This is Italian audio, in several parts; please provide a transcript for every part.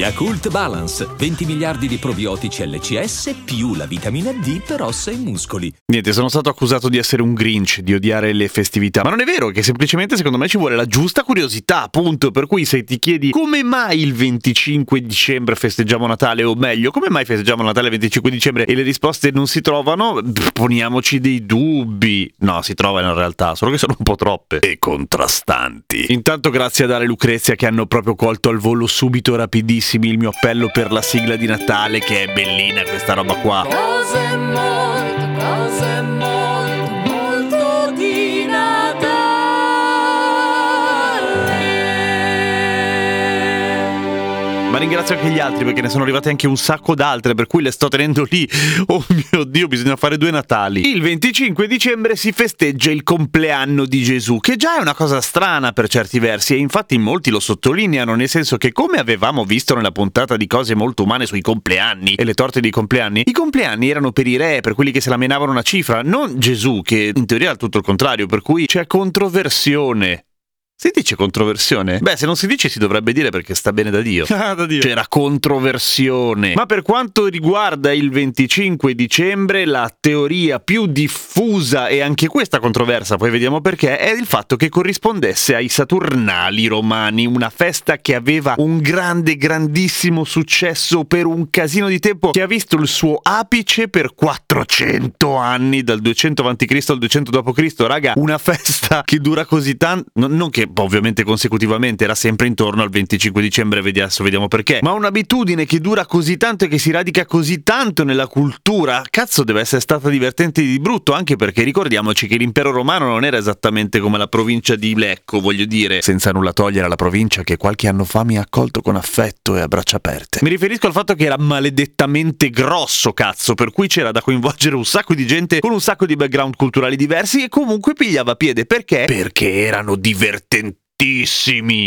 Yakult Balance, 20 miliardi di probiotici LCS più la vitamina D per ossa e muscoli. Niente, sono stato accusato di essere un Grinch, di odiare le festività, ma non è vero, che semplicemente secondo me ci vuole la giusta curiosità, appunto, per cui se ti chiedi come mai il 25 dicembre festeggiamo Natale, o meglio, come mai festeggiamo Natale il 25 dicembre e le risposte non si trovano, poniamoci dei dubbi. No, si trovano in realtà, solo che sono un po' troppe e contrastanti. Intanto grazie ad Ale e Lucrezia che hanno proprio colto al volo subito rapidissimo il mio appello per la sigla di Natale, che è bellina questa roba qua. Cose molto, cose molto, Ma ringrazio anche gli altri perché ne sono arrivate anche un sacco d'altre, per cui le sto tenendo lì. Oh mio Dio, bisogna fare due Natali. Il 25 dicembre si festeggia il compleanno di Gesù, che già è una cosa strana per certi versi, e infatti molti lo sottolineano, nel senso che come avevamo visto nella puntata di cose molto umane sui compleanni e le torte dei compleanni, i compleanni erano per i re, per quelli che se la menavano una cifra, non Gesù, che in teoria è tutto il contrario, per cui c'è controversione. Si dice controversione? Beh, se non si dice si dovrebbe dire perché sta bene da Dio. Ah, da Dio. C'era controversione. Ma per quanto riguarda il 25 dicembre, la teoria più diffusa e anche questa controversa, poi vediamo perché, è il fatto che corrispondesse ai Saturnali romani, una festa che aveva un grande, grandissimo successo per un casino di tempo, che ha visto il suo apice per 400 anni, dal 200 a.C. al 200 d.C. Raga, una festa che dura così tanto, non che ovviamente consecutivamente era sempre intorno al 25 dicembre, adesso vediamo perché, ma un'abitudine che dura così tanto e che si radica così tanto nella cultura, cazzo deve essere stata divertente di brutto, anche perché ricordiamoci che l'impero romano non era esattamente come la provincia di Lecco, voglio dire, senza nulla togliere alla provincia che qualche anno fa mi ha accolto con affetto e a braccia aperte. Mi riferisco al fatto che era maledettamente grosso, cazzo, per cui c'era da coinvolgere un sacco di gente con un sacco di background culturali diversi e comunque pigliava piede, perché? Perché erano divertenti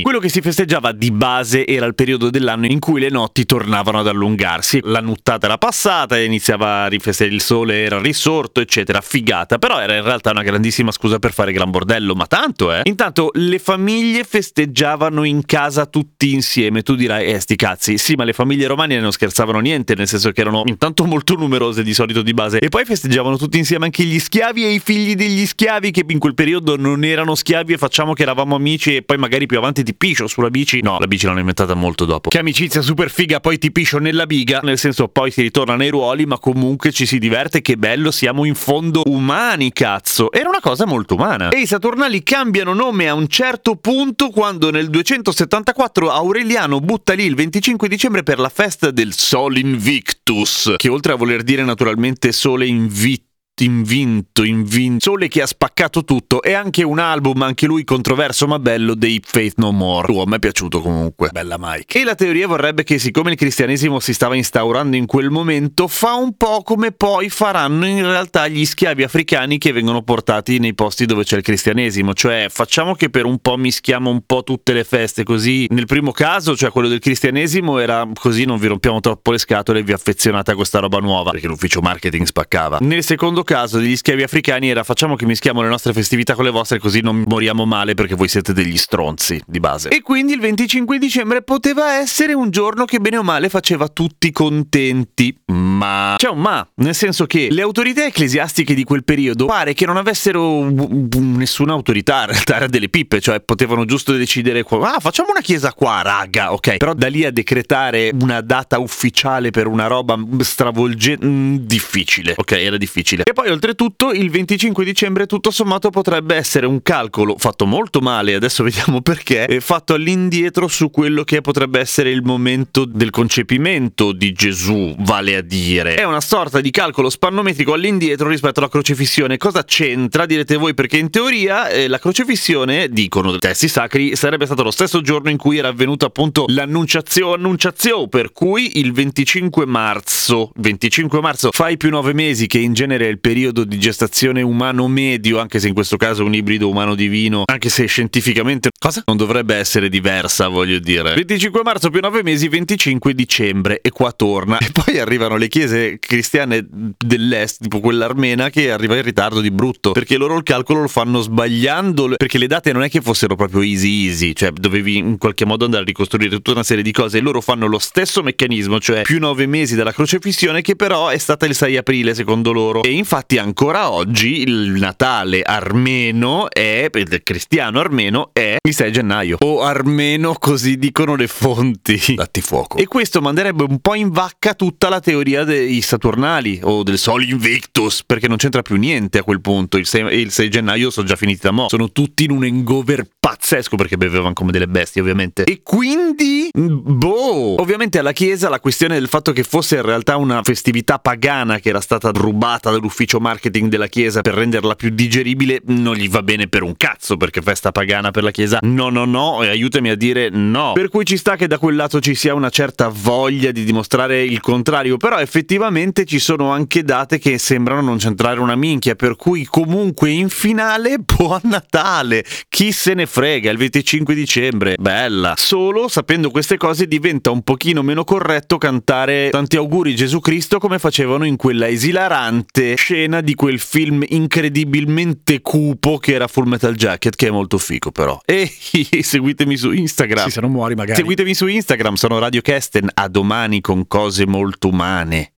Quello che si festeggiava di base era il periodo dell'anno in cui le notti tornavano ad allungarsi. La nuttata era passata, iniziava a rifestare il sole, era risorto, eccetera. Figata. Però era in realtà una grandissima scusa per fare gran bordello, ma tanto, eh. Intanto le famiglie festeggiavano in casa tutti insieme. Tu dirai, eh, sti cazzi. Sì, ma le famiglie romane non scherzavano niente, nel senso che erano intanto molto numerose di solito di base. E poi festeggiavano tutti insieme anche gli schiavi e i figli degli schiavi, che in quel periodo non erano schiavi e facciamo che eravamo amici e poi magari più avanti ti piscio sulla bici. No, la bici l'hanno inventata molto dopo. Che amicizia super figa, poi ti piscio nella biga, nel senso poi si ritorna nei ruoli, ma comunque ci si diverte, che bello, siamo in fondo umani, cazzo. Era una cosa molto umana. E i Saturnali cambiano nome a un certo punto quando nel 274 Aureliano butta lì il 25 dicembre per la festa del Sol Invictus, che oltre a voler dire naturalmente sole invitto invinto, invin Sole che ha spaccato tutto e anche un album, anche lui controverso ma bello, dei Faith No More. Tu, a me è piaciuto comunque. Bella Mike. E la teoria vorrebbe che siccome il cristianesimo si stava instaurando in quel momento, fa un po' come poi faranno in realtà gli schiavi africani che vengono portati nei posti dove c'è il cristianesimo. Cioè, facciamo che per un po' mischiamo un po' tutte le feste, così nel primo caso, cioè quello del cristianesimo, era così non vi rompiamo troppo le scatole e vi affezionate a questa roba nuova, perché l'ufficio marketing spaccava. Nel secondo caso degli schiavi africani era facciamo che mischiamo le nostre festività con le vostre così non moriamo male perché voi siete degli stronzi di base. E quindi il 25 dicembre poteva essere un giorno che bene o male faceva tutti contenti. Ma c'è un ma, nel senso che le autorità ecclesiastiche di quel periodo pare che non avessero nessuna autorità, in realtà era delle pippe, cioè potevano giusto decidere ah facciamo una chiesa qua, raga, ok. Però da lì a decretare una data ufficiale per una roba stravolgente, mm, difficile, ok, era difficile. E poi oltretutto il 25 dicembre tutto sommato potrebbe essere un calcolo fatto molto male, adesso vediamo perché, fatto all'indietro su quello che potrebbe essere il momento del concepimento di Gesù, vale a dire. È una sorta di calcolo spannometrico all'indietro rispetto alla crocifissione. Cosa c'entra, direte voi, perché in teoria eh, la crocifissione, dicono i testi sacri, sarebbe stato lo stesso giorno in cui era avvenuta appunto l'annunciazione, annunciazione, per cui il 25 marzo, 25 marzo, fai più nove mesi che in genere è il periodo di gestazione umano medio, anche se in questo caso è un ibrido umano-divino, anche se scientificamente cosa? non dovrebbe essere diversa, voglio dire. 25 marzo più 9 mesi, 25 dicembre e qua torna. E poi arrivano le chiese cristiane dell'est, tipo quella armena, che arriva in ritardo di brutto, perché loro il calcolo lo fanno sbagliando, perché le date non è che fossero proprio easy easy, cioè dovevi in qualche modo andare a ricostruire tutta una serie di cose e loro fanno lo stesso meccanismo, cioè più 9 mesi dalla crocefissione, che però è stata il 6 aprile secondo loro. E infatti ancora oggi il Natale armeno è, il cristiano armeno è il 6 gennaio. O armeno così dicono le fonti. Datti fuoco. E questo manderebbe un po' in vacca tutta la teoria dei Saturnali o del Sol Invictus, perché non c'entra più niente a quel punto. Il 6, il 6 gennaio sono già finiti da mo'. Sono tutti in un hangover pazzesco perché bevevano come delle bestie ovviamente. E quindi, boh, ovviamente alla Chiesa la questione del fatto che fosse in realtà una festività pagana che era stata rubata dall'ufficio marketing della Chiesa per renderla più digeribile non gli va bene per un cazzo perché festa pagana per la Chiesa no no no e aiutami a dire no. Per cui ci sta che da quel lato ci sia una certa voglia di dimostrare il contrario, però effettivamente ci sono anche date che sembrano non centrare una minchia, per cui comunque in finale buon Natale, chi se ne frega, il 25 dicembre, bella. Solo sapendo queste cose diventa un pochino meno corretto cantare tanti auguri Gesù Cristo come facevano in quella esilarante scena di quel film incredibilmente cupo che era Full Metal Jacket, che è molto figo però. E seguitemi su Instagram. Sì, se non muori magari. Seguitemi su Instagram, sono Radio Kesten, a domani con cose molto umane.